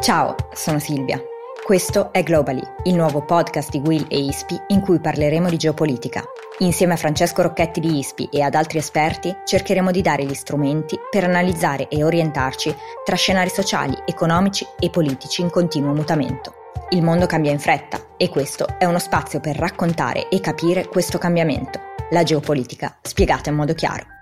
Ciao, sono Silvia. Questo è Globally, il nuovo podcast di Will e ISPI in cui parleremo di geopolitica. Insieme a Francesco Rocchetti di ISPI e ad altri esperti cercheremo di dare gli strumenti per analizzare e orientarci tra scenari sociali, economici e politici in continuo mutamento. Il mondo cambia in fretta e questo è uno spazio per raccontare e capire questo cambiamento. La geopolitica spiegata in modo chiaro.